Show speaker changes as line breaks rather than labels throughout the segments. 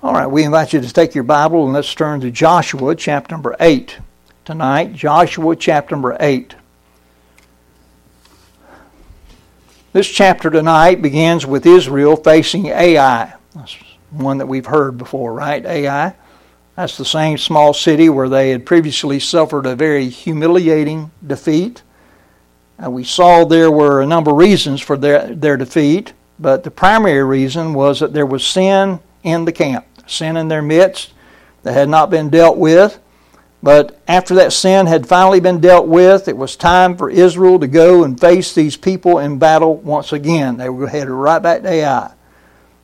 All right, we invite you to take your Bible and let's turn to Joshua chapter number 8 tonight. Joshua chapter number 8. This chapter tonight begins with Israel facing Ai. That's one that we've heard before, right? Ai. That's the same small city where they had previously suffered a very humiliating defeat. Uh, we saw there were a number of reasons for their, their defeat, but the primary reason was that there was sin in the camp sin in their midst that had not been dealt with. But after that sin had finally been dealt with, it was time for Israel to go and face these people in battle once again. They were headed right back to Ai.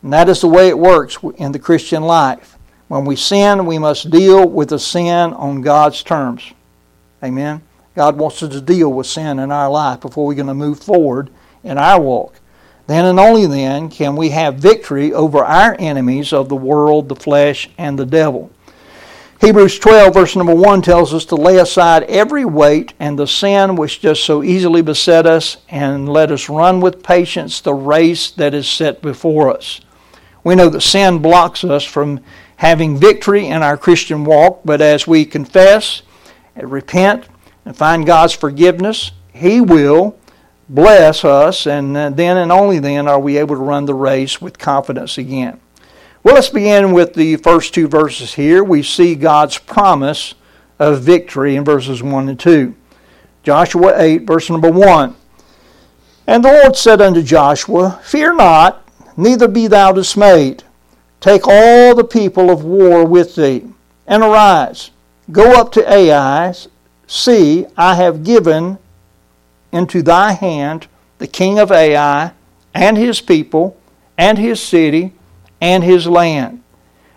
And that is the way it works in the Christian life. When we sin, we must deal with the sin on God's terms. Amen. God wants us to deal with sin in our life before we're going to move forward in our walk. Then and only then can we have victory over our enemies of the world, the flesh, and the devil. Hebrews 12, verse number 1 tells us to lay aside every weight and the sin which just so easily beset us, and let us run with patience the race that is set before us. We know that sin blocks us from having victory in our Christian walk, but as we confess and repent and find God's forgiveness, He will bless us, and uh, then and only then are we able to run the race with confidence again. Well, let's begin with the first two verses here. We see God's promise of victory in verses 1 and 2. Joshua 8, verse number 1. And the Lord said unto Joshua, Fear not, neither be thou dismayed. Take all the people of war with thee, and arise. Go up to Ai. See, I have given into thy hand the king of Ai and his people and his city and his land.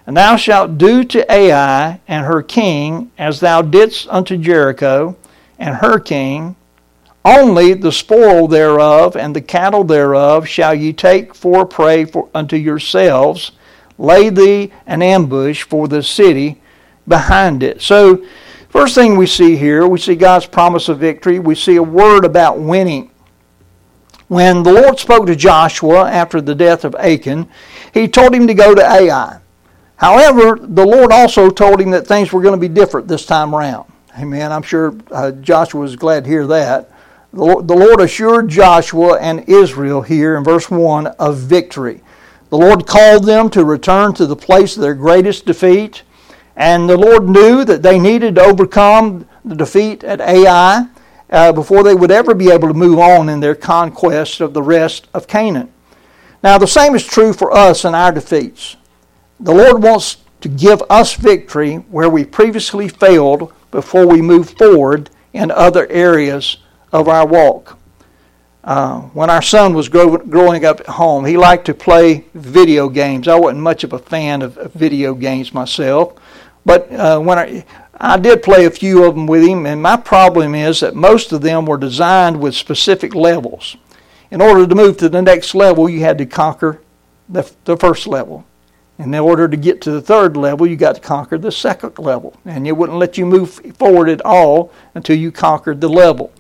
And thou shalt do to Ai and her king as thou didst unto Jericho and her king. Only the spoil thereof and the cattle thereof shall ye take for prey for, unto yourselves. Lay thee an ambush for the city behind it. So First thing we see here, we see God's promise of victory. We see a word about winning. When the Lord spoke to Joshua after the death of Achan, he told him to go to Ai. However, the Lord also told him that things were going to be different this time around. Amen. I'm sure uh, Joshua was glad to hear that. The Lord, the Lord assured Joshua and Israel here in verse 1 of victory. The Lord called them to return to the place of their greatest defeat. And the Lord knew that they needed to overcome the defeat at Ai uh, before they would ever be able to move on in their conquest of the rest of Canaan. Now, the same is true for us in our defeats. The Lord wants to give us victory where we previously failed before we move forward in other areas of our walk. Uh, when our son was grow- growing up at home, he liked to play video games. I wasn't much of a fan of, of video games myself. But uh, when I, I did play a few of them with him, and my problem is that most of them were designed with specific levels. In order to move to the next level, you had to conquer the, the first level. And in order to get to the third level, you got to conquer the second level. And it wouldn't let you move forward at all until you conquered the level.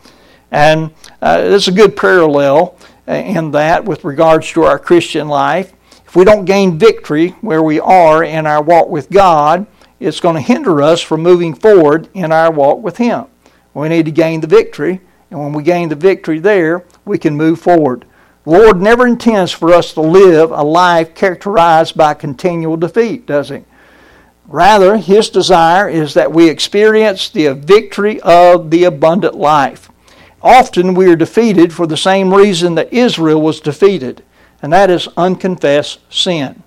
And uh, it's a good parallel uh, in that with regards to our Christian life. If we don't gain victory where we are in our walk with God, it's going to hinder us from moving forward in our walk with Him. We need to gain the victory, and when we gain the victory there, we can move forward. The Lord never intends for us to live a life characterized by continual defeat, does He? Rather, His desire is that we experience the victory of the abundant life. Often we are defeated for the same reason that Israel was defeated, and that is unconfessed sin.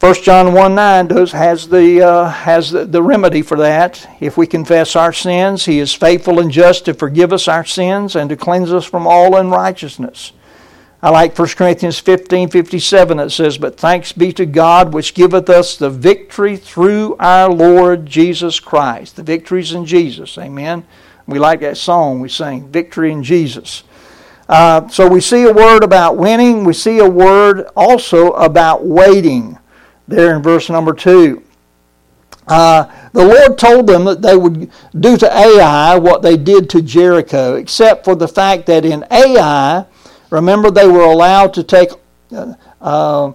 1 John 1 9 does, has, the, uh, has the, the remedy for that. If we confess our sins, He is faithful and just to forgive us our sins and to cleanse us from all unrighteousness. I like 1 Corinthians 15 57 that says, But thanks be to God which giveth us the victory through our Lord Jesus Christ. The victory's in Jesus. Amen. We like that song we sing, Victory in Jesus. Uh, so we see a word about winning. We see a word also about waiting there in verse number 2. Uh, the Lord told them that they would do to Ai what they did to Jericho, except for the fact that in Ai, remember, they were allowed to take uh, uh,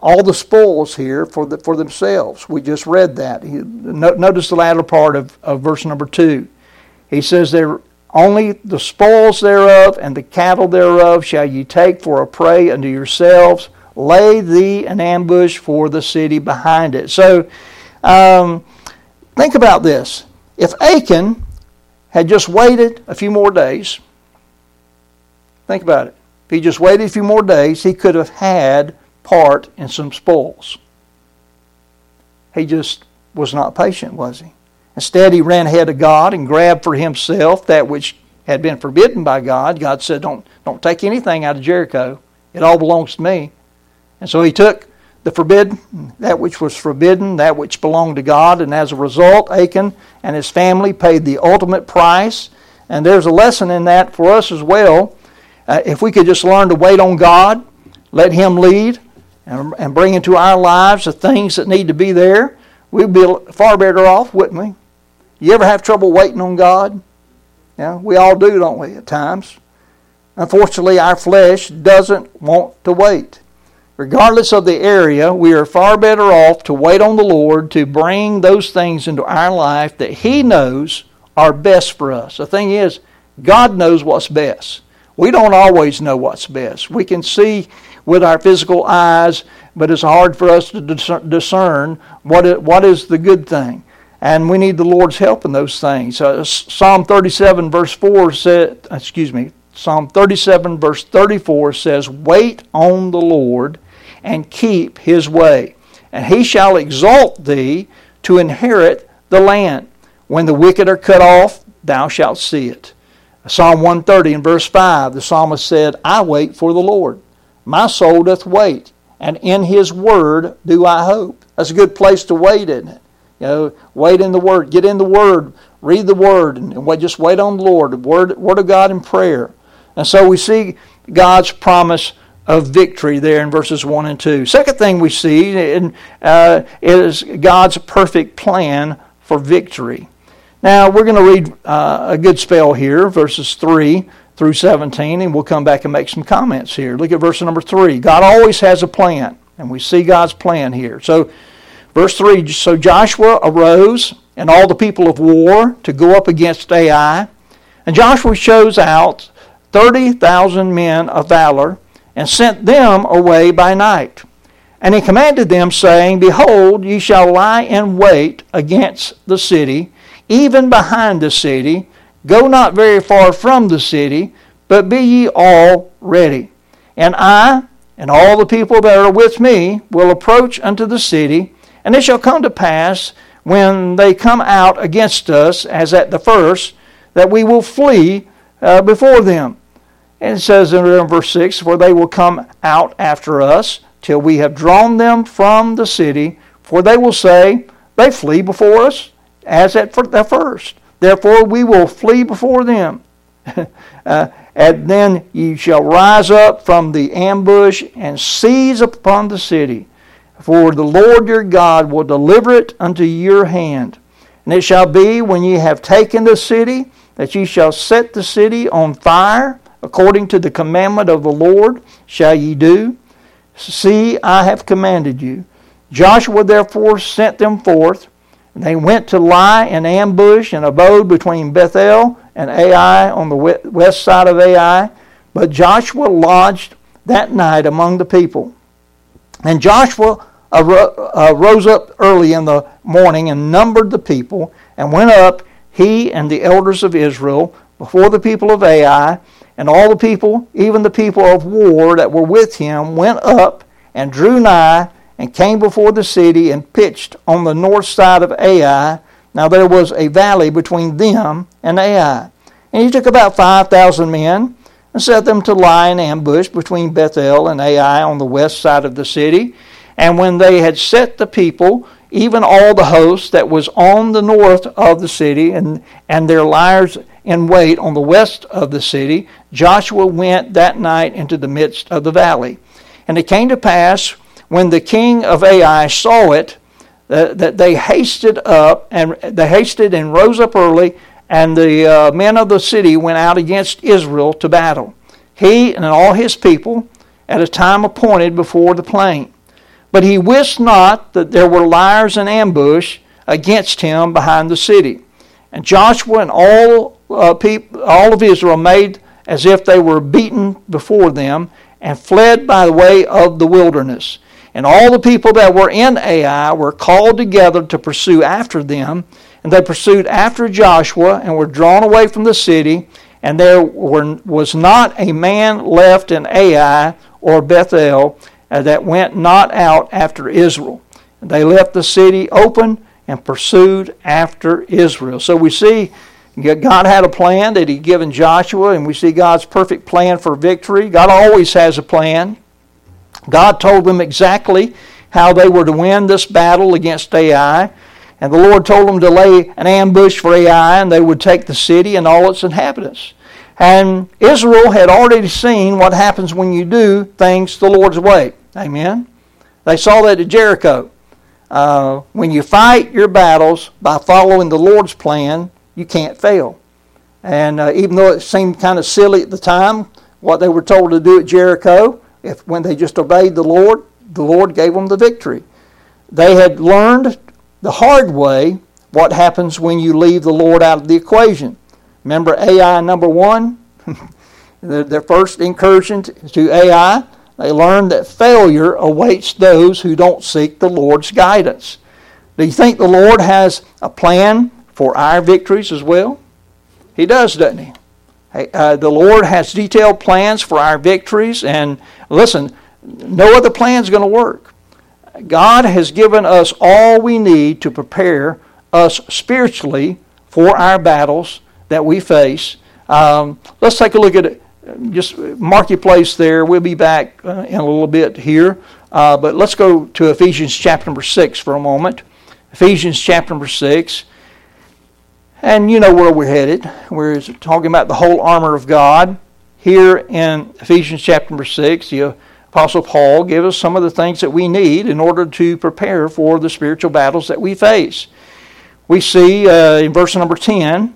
all the spoils here for, the, for themselves. We just read that. He, no, notice the latter part of, of verse number 2. He says, there only the spoils thereof and the cattle thereof shall ye take for a prey unto yourselves. Lay thee an ambush for the city behind it. So um, think about this. If Achan had just waited a few more days, think about it. If he just waited a few more days, he could have had part in some spoils. He just was not patient, was he? Instead, he ran ahead of God and grabbed for himself that which had been forbidden by God. God said, Don't, don't take anything out of Jericho. It all belongs to me. And so he took the forbidden, that which was forbidden, that which belonged to God, and as a result, Achan and his family paid the ultimate price. And there's a lesson in that for us as well. Uh, if we could just learn to wait on God, let Him lead, and, and bring into our lives the things that need to be there, we'd be far better off, wouldn't we? You ever have trouble waiting on God? Yeah, we all do, don't we, at times? Unfortunately, our flesh doesn't want to wait. Regardless of the area, we are far better off to wait on the Lord to bring those things into our life that He knows are best for us. The thing is, God knows what's best. We don't always know what's best. We can see with our physical eyes, but it's hard for us to discern what is, what is the good thing. And we need the Lord's help in those things. Uh, Psalm 37, verse 4 says, excuse me, Psalm 37, verse 34 says, Wait on the Lord and keep his way, and he shall exalt thee to inherit the land. When the wicked are cut off, thou shalt see it. Psalm 130 and verse 5, the psalmist said, I wait for the Lord. My soul doth wait, and in his word do I hope. That's a good place to wait, isn't it? You know, wait in the Word. Get in the Word. Read the Word. And wait, just wait on the Lord. Word, Word of God in prayer. And so we see God's promise of victory there in verses 1 and 2. Second thing we see in, uh, is God's perfect plan for victory. Now, we're going to read uh, a good spell here, verses 3 through 17, and we'll come back and make some comments here. Look at verse number 3. God always has a plan, and we see God's plan here. So, Verse 3 So Joshua arose and all the people of war to go up against Ai. And Joshua chose out 30,000 men of valor and sent them away by night. And he commanded them, saying, Behold, ye shall lie in wait against the city, even behind the city. Go not very far from the city, but be ye all ready. And I and all the people that are with me will approach unto the city and it shall come to pass when they come out against us, as at the first, that we will flee uh, before them. And it says in verse 6 For they will come out after us till we have drawn them from the city, for they will say, They flee before us, as at the first. Therefore we will flee before them. uh, and then ye shall rise up from the ambush and seize upon the city for the Lord your God will deliver it unto your hand. And it shall be when ye have taken the city, that ye shall set the city on fire, according to the commandment of the Lord shall ye do. See, I have commanded you. Joshua therefore sent them forth, and they went to lie in ambush and abode between Bethel and Ai on the west side of Ai. But Joshua lodged that night among the people. And Joshua uh, rose up early in the morning and numbered the people, and went up, he and the elders of Israel, before the people of Ai, and all the people, even the people of war that were with him, went up and drew nigh and came before the city and pitched on the north side of Ai. Now there was a valley between them and Ai. And he took about 5,000 men and set them to lie in ambush between Bethel and Ai on the west side of the city. And when they had set the people, even all the host that was on the north of the city, and, and their liers in wait on the west of the city, Joshua went that night into the midst of the valley. And it came to pass, when the king of Ai saw it, that they hasted up, and they hasted and rose up early, and the uh, men of the city went out against Israel to battle. He and all his people, at a time appointed before the plain. But he wist not that there were liers in ambush against him behind the city. And Joshua and all, uh, people, all of Israel made as if they were beaten before them and fled by the way of the wilderness. And all the people that were in Ai were called together to pursue after them. And they pursued after Joshua and were drawn away from the city. And there were, was not a man left in Ai or Bethel uh, that went not out after Israel. They left the city open and pursued after Israel. So we see God had a plan that He'd given Joshua, and we see God's perfect plan for victory. God always has a plan. God told them exactly how they were to win this battle against Ai. And the Lord told them to lay an ambush for Ai, and they would take the city and all its inhabitants. And Israel had already seen what happens when you do things the Lord's way. Amen. They saw that at Jericho. Uh, when you fight your battles by following the Lord's plan, you can't fail. And uh, even though it seemed kind of silly at the time, what they were told to do at Jericho, if when they just obeyed the Lord, the Lord gave them the victory. They had learned the hard way what happens when you leave the Lord out of the equation. Remember Ai number one? their first incursion to Ai, they learned that failure awaits those who don't seek the Lord's guidance. Do you think the Lord has a plan for our victories as well? He does, doesn't he? Uh, the Lord has detailed plans for our victories, and listen, no other plan is going to work. God has given us all we need to prepare us spiritually for our battles that we face. Um, let's take a look at it. Just mark your place there. We'll be back uh, in a little bit here. Uh, but let's go to Ephesians chapter number 6 for a moment. Ephesians chapter number 6. And you know where we're headed. We're talking about the whole armor of God. Here in Ephesians chapter number 6, the Apostle Paul gives us some of the things that we need in order to prepare for the spiritual battles that we face. We see uh, in verse number 10,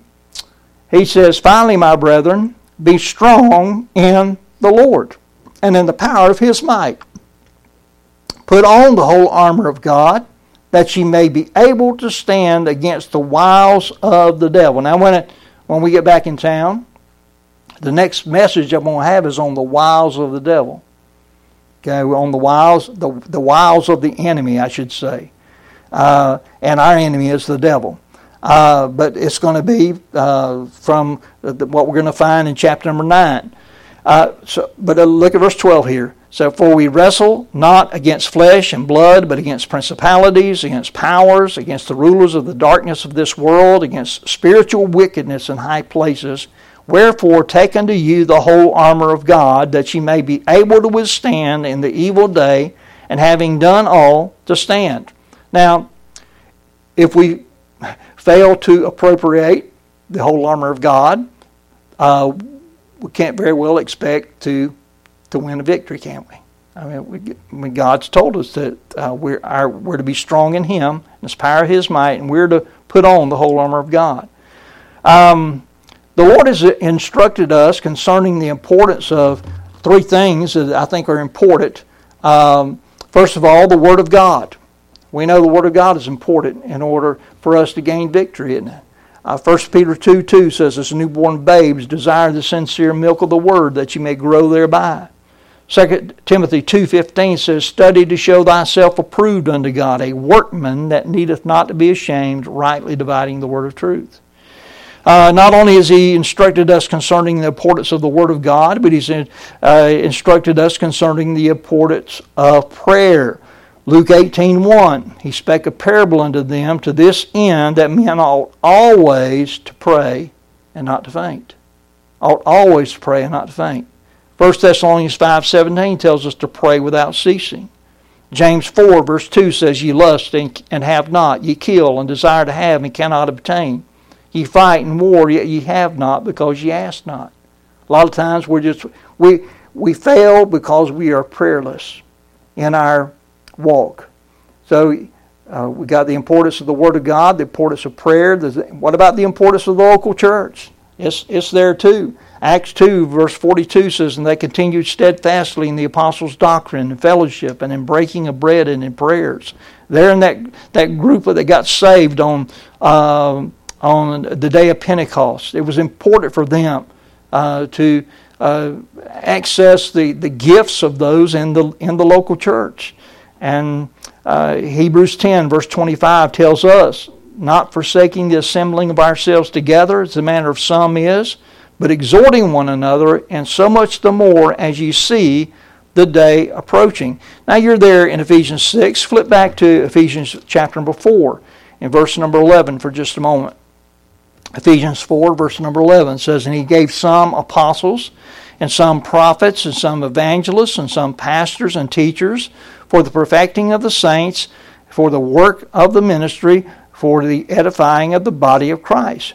he says, Finally, my brethren, be strong in the Lord and in the power of his might. Put on the whole armor of God that ye may be able to stand against the wiles of the devil. Now, when, it, when we get back in town, the next message I'm going to have is on the wiles of the devil. Okay, on the wiles, the, the wiles of the enemy, I should say. Uh, and our enemy is the devil. Uh, but it's going to be uh, from the, what we're going to find in chapter number 9. Uh, so, but uh, look at verse 12 here. So, for we wrestle not against flesh and blood, but against principalities, against powers, against the rulers of the darkness of this world, against spiritual wickedness in high places. Wherefore, take unto you the whole armor of God, that ye may be able to withstand in the evil day, and having done all, to stand. Now, if we fail to appropriate the whole armor of God, uh, we can't very well expect to to win a victory, can't we? I mean, we, God's told us that uh, we're, our, we're to be strong in Him, in His power of His might, and we're to put on the whole armor of God. Um, the Lord has instructed us concerning the importance of three things that I think are important. Um, first of all, the Word of God. We know the Word of God is important in order for us to gain victory, isn't it? Uh, 1 Peter 2 2 says, As newborn babes, desire the sincere milk of the Word that you may grow thereby. 2 Timothy 2.15 says, Study to show thyself approved unto God, a workman that needeth not to be ashamed, rightly dividing the word of truth. Uh, not only has he instructed us concerning the importance of the Word of God, but he's uh, instructed us concerning the importance of prayer. Luke 18.1, he spake a parable unto them to this end that men ought always to pray and not to faint. Ought always to pray and not to faint. 1 Thessalonians 5.17 tells us to pray without ceasing. James 4 verse 2 says, Ye lust and, and have not, ye kill and desire to have and cannot obtain. Ye fight and war, yet ye have not because ye ask not. A lot of times we're just, we, we fail because we are prayerless in our walk. So uh, we got the importance of the Word of God, the importance of prayer. What about the importance of the local church? It's, it's there too. Acts 2, verse 42 says, And they continued steadfastly in the apostles' doctrine and fellowship and in breaking of bread and in prayers. They're in that, that group that got saved on, uh, on the day of Pentecost. It was important for them uh, to uh, access the, the gifts of those in the, in the local church. And uh, Hebrews 10, verse 25, tells us, not forsaking the assembling of ourselves together, as the manner of some is, but exhorting one another, and so much the more as you see the day approaching. Now you're there in Ephesians 6. Flip back to Ephesians chapter number 4 in verse number 11 for just a moment. Ephesians 4, verse number 11 says, And he gave some apostles, and some prophets, and some evangelists, and some pastors and teachers for the perfecting of the saints, for the work of the ministry, for the edifying of the body of Christ,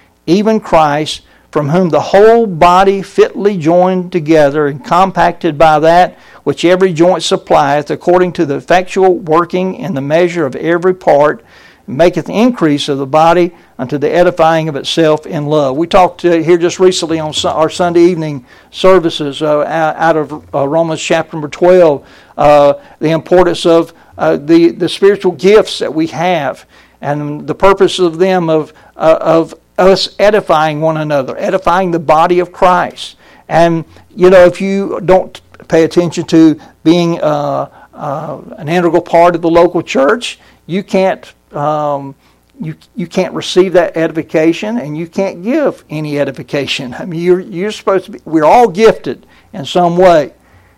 even Christ, from whom the whole body fitly joined together and compacted by that which every joint supplieth, according to the effectual working in the measure of every part, maketh increase of the body unto the edifying of itself in love. We talked uh, here just recently on our Sunday evening services uh, out of uh, Romans chapter number 12, uh, the importance of the, the spiritual gifts that we have and the purpose of them of, of us edifying one another, edifying the body of Christ. And, you know, if you don't pay attention to being an integral part of the local church, you can't um, you, you can't receive that edification and you can't give any edification. I mean, you're, you're supposed to be, we're all gifted in some way.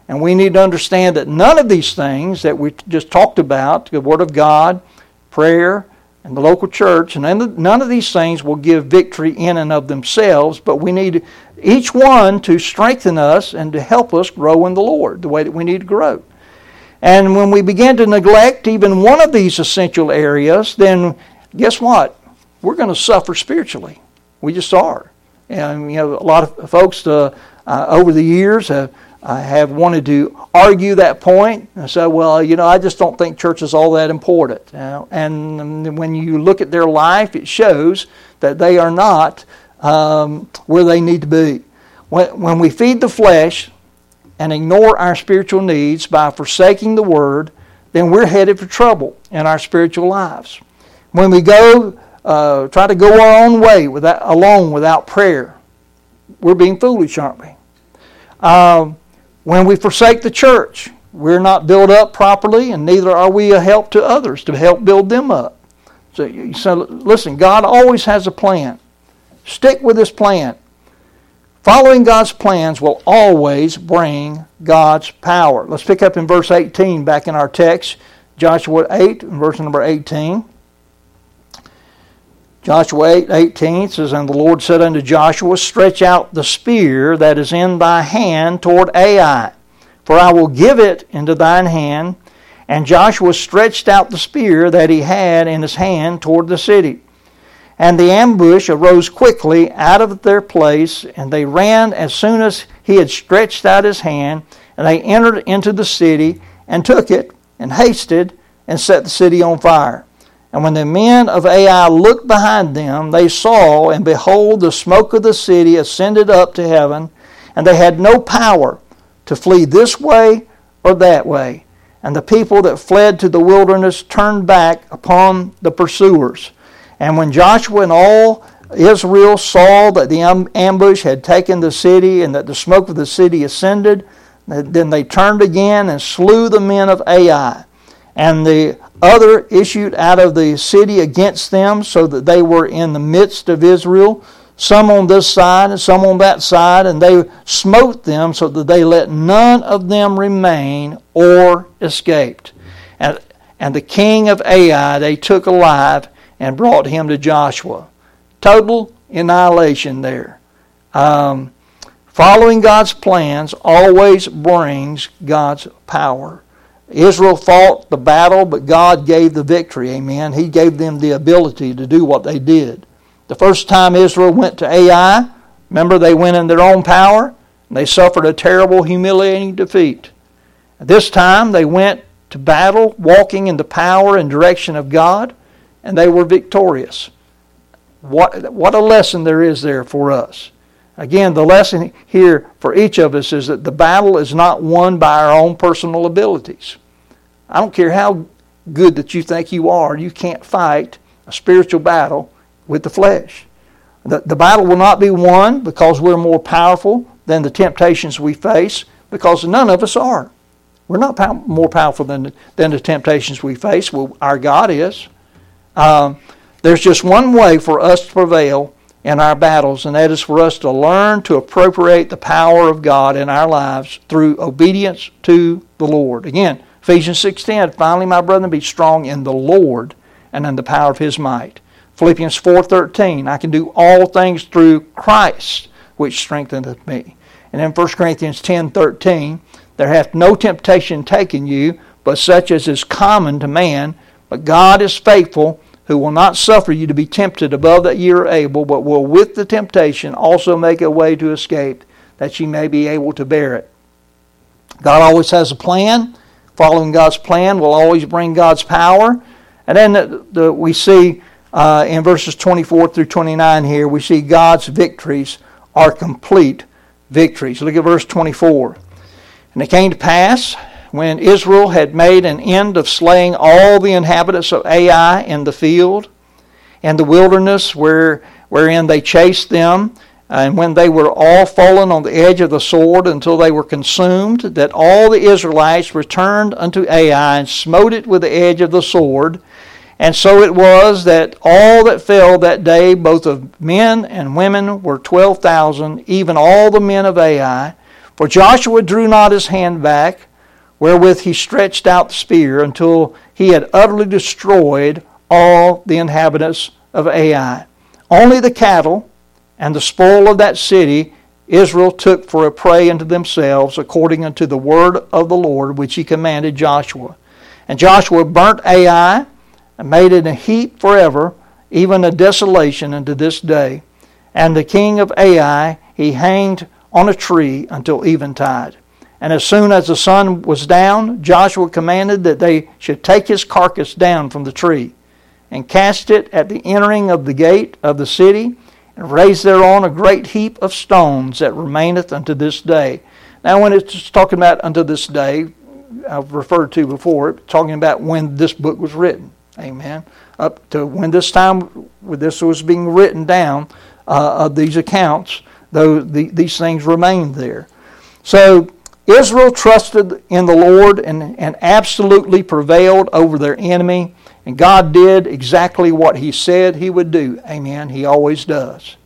And we need to understand that none of these things that we just talked about, the Word of God, prayer, and the local church, and none of these things will give victory in and of themselves, but we need each one to strengthen us and to help us grow in the Lord the way that we need to grow. And when we begin to neglect even one of these essential areas, then guess what? We're going to suffer spiritually. We just are. And you know, a lot of folks uh, uh, over the years have, uh, have wanted to argue that point. I said, well, you know, I just don't think church is all that important. and when you look at their life, it shows that they are not um, where they need to be. When, when we feed the flesh, and ignore our spiritual needs by forsaking the Word, then we're headed for trouble in our spiritual lives. When we go, uh, try to go our own way without, alone without prayer, we're being foolish, aren't we? Um, when we forsake the church, we're not built up properly, and neither are we a help to others to help build them up. So, so listen, God always has a plan. Stick with this plan. Following God's plans will always bring God's power. Let's pick up in verse 18 back in our text, Joshua 8, verse number 18. Joshua 8, 18 says, And the Lord said unto Joshua, Stretch out the spear that is in thy hand toward Ai, for I will give it into thine hand. And Joshua stretched out the spear that he had in his hand toward the city. And the ambush arose quickly out of their place, and they ran as soon as he had stretched out his hand, and they entered into the city and took it, and hasted and set the city on fire. And when the men of Ai looked behind them, they saw, and behold, the smoke of the city ascended up to heaven, and they had no power to flee this way or that way. And the people that fled to the wilderness turned back upon the pursuers. And when Joshua and all Israel saw that the ambush had taken the city and that the smoke of the city ascended, then they turned again and slew the men of Ai. And the other issued out of the city against them, so that they were in the midst of Israel, some on this side and some on that side, and they smote them, so that they let none of them remain or escaped. And, and the king of Ai they took alive and brought him to Joshua. Total annihilation there. Um, Following God's plans always brings God's power. Israel fought the battle, but God gave the victory. Amen. He gave them the ability to do what they did. The first time Israel went to Ai, remember they went in their own power and they suffered a terrible, humiliating defeat. This time they went to battle, walking in the power and direction of God, and they were victorious. What, what a lesson there is there for us. Again, the lesson here for each of us is that the battle is not won by our own personal abilities. I don't care how good that you think you are, you can't fight a spiritual battle with the flesh. The, the battle will not be won because we're more powerful than the temptations we face, because none of us are. We're not pow- more powerful than, than the temptations we face. Well, our God is. Um, there's just one way for us to prevail in our battles, and that is for us to learn to appropriate the power of God in our lives through obedience to the Lord. Again, Ephesians 6:10, finally my brethren be strong in the Lord and in the power of his might. Philippians 4:13, I can do all things through Christ which strengtheneth me. And in 1 Corinthians 10:13, there hath no temptation taken you but such as is common to man, but God is faithful who will not suffer you to be tempted above that ye are able, but will with the temptation also make a way to escape, that ye may be able to bear it. God always has a plan. Following God's plan will always bring God's power. And then the, the, we see uh, in verses 24 through 29 here, we see God's victories are complete victories. Look at verse 24. And it came to pass when Israel had made an end of slaying all the inhabitants of Ai in the field and the wilderness where, wherein they chased them, and when they were all fallen on the edge of the sword until they were consumed, that all the Israelites returned unto Ai and smote it with the edge of the sword. And so it was that all that fell that day, both of men and women, were twelve thousand, even all the men of Ai. For Joshua drew not his hand back, wherewith he stretched out the spear until he had utterly destroyed all the inhabitants of Ai. Only the cattle and the spoil of that city Israel took for a prey unto themselves, according unto the word of the Lord which he commanded Joshua. And Joshua burnt Ai and made it a heap forever, even a desolation unto this day. And the king of Ai he hanged on a tree until eventide. And as soon as the sun was down, Joshua commanded that they should take his carcass down from the tree and cast it at the entering of the gate of the city and raise thereon a great heap of stones that remaineth unto this day. Now, when it's talking about unto this day, I've referred to before, talking about when this book was written. Amen. Up to when this time, when this was being written down uh, of these accounts, though the, these things remained there. So Israel trusted in the Lord and, and absolutely prevailed over their enemy. And God did exactly what He said He would do. Amen. He always does.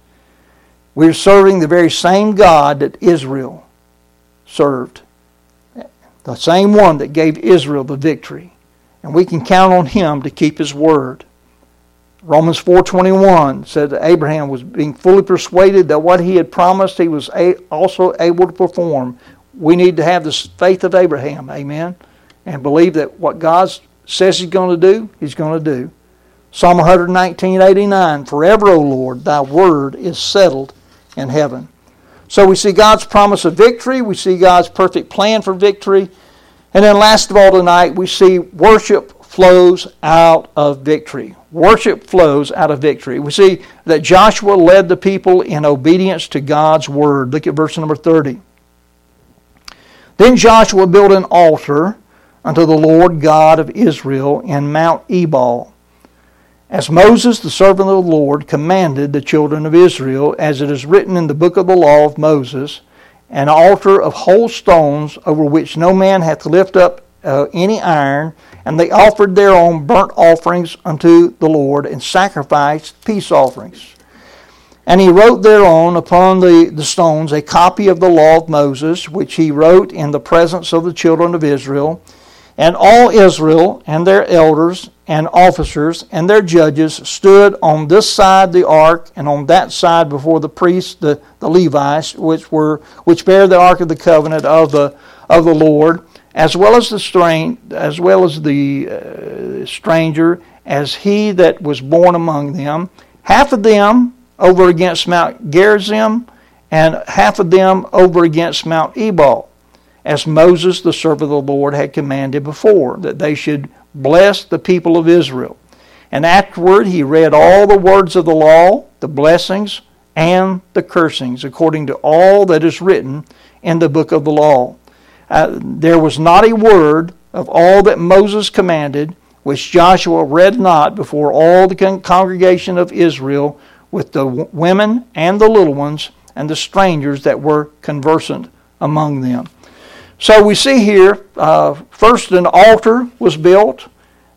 We're serving the very same God that Israel served. The same one that gave Israel the victory. And we can count on Him to keep His word. Romans 4:21 said that Abraham was being fully persuaded that what he had promised he was also able to perform we need to have the faith of Abraham, amen, and believe that what God says He's going to do, He's going to do. Psalm 119, 89, Forever, O Lord, thy word is settled in heaven. So we see God's promise of victory, we see God's perfect plan for victory, and then last of all tonight, we see worship flows out of victory. Worship flows out of victory. We see that Joshua led the people in obedience to God's word. Look at verse number 30. Then Joshua built an altar unto the Lord God of Israel in Mount Ebal, as Moses, the servant of the Lord, commanded the children of Israel, as it is written in the book of the law of Moses, an altar of whole stones over which no man hath lift up uh, any iron, and they offered thereon burnt offerings unto the Lord and sacrificed peace offerings. And he wrote thereon upon the, the stones a copy of the law of Moses, which he wrote in the presence of the children of Israel. And all Israel and their elders and officers and their judges stood on this side the ark and on that side before the priests, the, the Levites, which were which bear the ark of the covenant of the of the Lord, as well as the strain, as well as the uh, stranger, as he that was born among them. Half of them over against Mount Gerizim, and half of them over against Mount Ebal, as Moses, the servant of the Lord, had commanded before, that they should bless the people of Israel. And afterward he read all the words of the law, the blessings, and the cursings, according to all that is written in the book of the law. Uh, there was not a word of all that Moses commanded which Joshua read not before all the con- congregation of Israel with the w- women and the little ones and the strangers that were conversant among them. So we see here, uh, first an altar was built,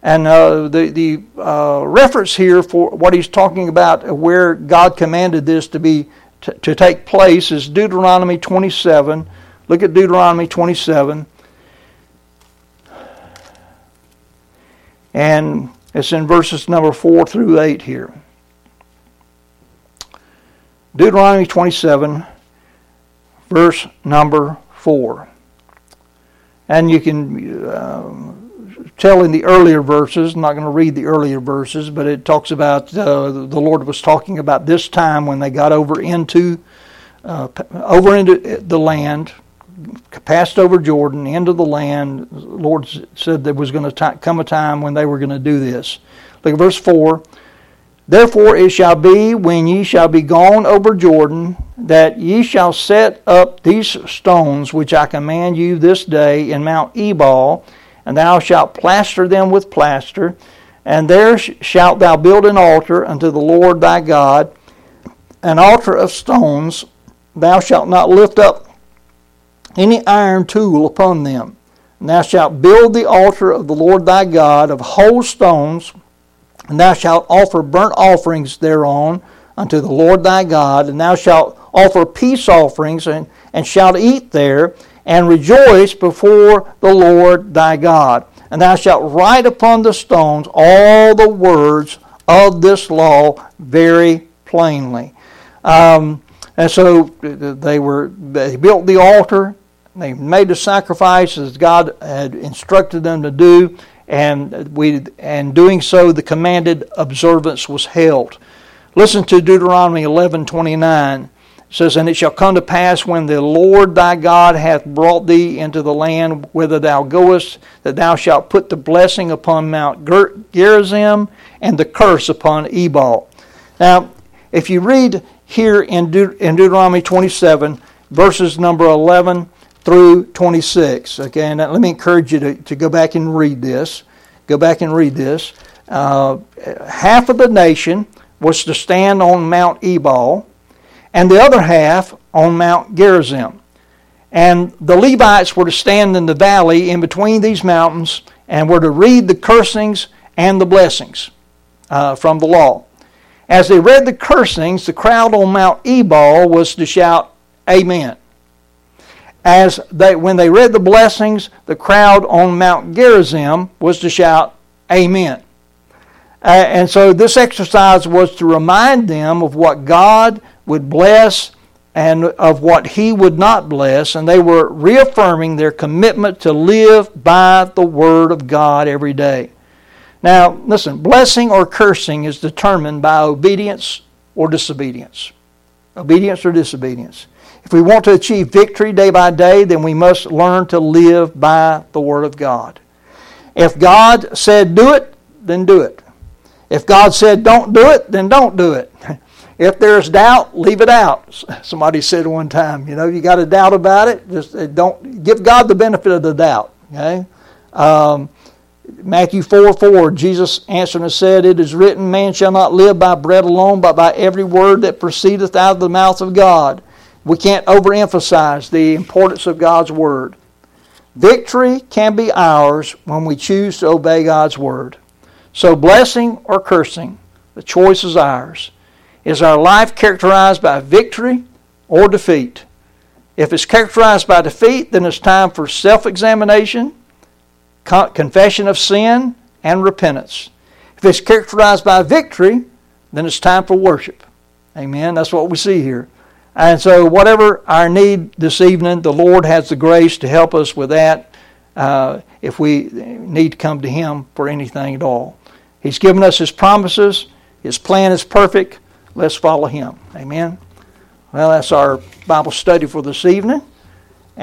and uh, the the uh, reference here for what he's talking about, uh, where God commanded this to be to take place, is Deuteronomy 27. Look at Deuteronomy 27, and it's in verses number four through eight here. Deuteronomy 27, verse number 4. And you can uh, tell in the earlier verses, I'm not going to read the earlier verses, but it talks about uh, the Lord was talking about this time when they got over into uh, over into the land, passed over Jordan into the land. The Lord said there was going to come a time when they were going to do this. Look at verse 4. Therefore it shall be when ye shall be gone over Jordan, that ye shall set up these stones which I command you this day in Mount Ebal, and thou shalt plaster them with plaster, and there shalt thou build an altar unto the Lord thy God, an altar of stones. Thou shalt not lift up any iron tool upon them. And thou shalt build the altar of the Lord thy God of whole stones and thou shalt offer burnt offerings thereon unto the Lord thy God, and thou shalt offer peace offerings, and, and shalt eat there, and rejoice before the Lord thy God. And thou shalt write upon the stones all the words of this law very plainly. Um, and so they were they built the altar, they made the sacrifices God had instructed them to do, and we and doing so the commanded observance was held. Listen to Deuteronomy 11:29. It says, "And it shall come to pass when the Lord thy God hath brought thee into the land whither thou goest, that thou shalt put the blessing upon Mount Gerizim and the curse upon Ebal." Now, if you read here in, De- in Deuteronomy 27, verses number 11 through 26. Okay, and let me encourage you to, to go back and read this. Go back and read this. Uh, half of the nation was to stand on Mount Ebal, and the other half on Mount Gerizim. And the Levites were to stand in the valley in between these mountains and were to read the cursings and the blessings uh, from the law. As they read the cursings, the crowd on Mount Ebal was to shout, Amen as they, when they read the blessings, the crowd on Mount Gerizim was to shout, Amen. Uh, and so this exercise was to remind them of what God would bless and of what He would not bless, and they were reaffirming their commitment to live by the Word of God every day. Now, listen, blessing or cursing is determined by obedience or disobedience. Obedience or disobedience. If we want to achieve victory day by day, then we must learn to live by the Word of God. If God said do it, then do it. If God said don't do it, then don't do it. If there's doubt, leave it out. Somebody said one time, you know, you got a doubt about it, just uh, don't give God the benefit of the doubt. Okay. Um, Matthew 4 4, Jesus answered and said, It is written, Man shall not live by bread alone, but by every word that proceedeth out of the mouth of God. We can't overemphasize the importance of God's Word. Victory can be ours when we choose to obey God's Word. So, blessing or cursing, the choice is ours. Is our life characterized by victory or defeat? If it's characterized by defeat, then it's time for self examination confession of sin, and repentance. If it's characterized by victory, then it's time for worship. Amen. That's what we see here. And so, whatever our need this evening, the Lord has the grace to help us with that uh, if we need to come to Him for anything at all. He's given us His promises, His plan is perfect. Let's follow Him. Amen. Well, that's our Bible study for this evening.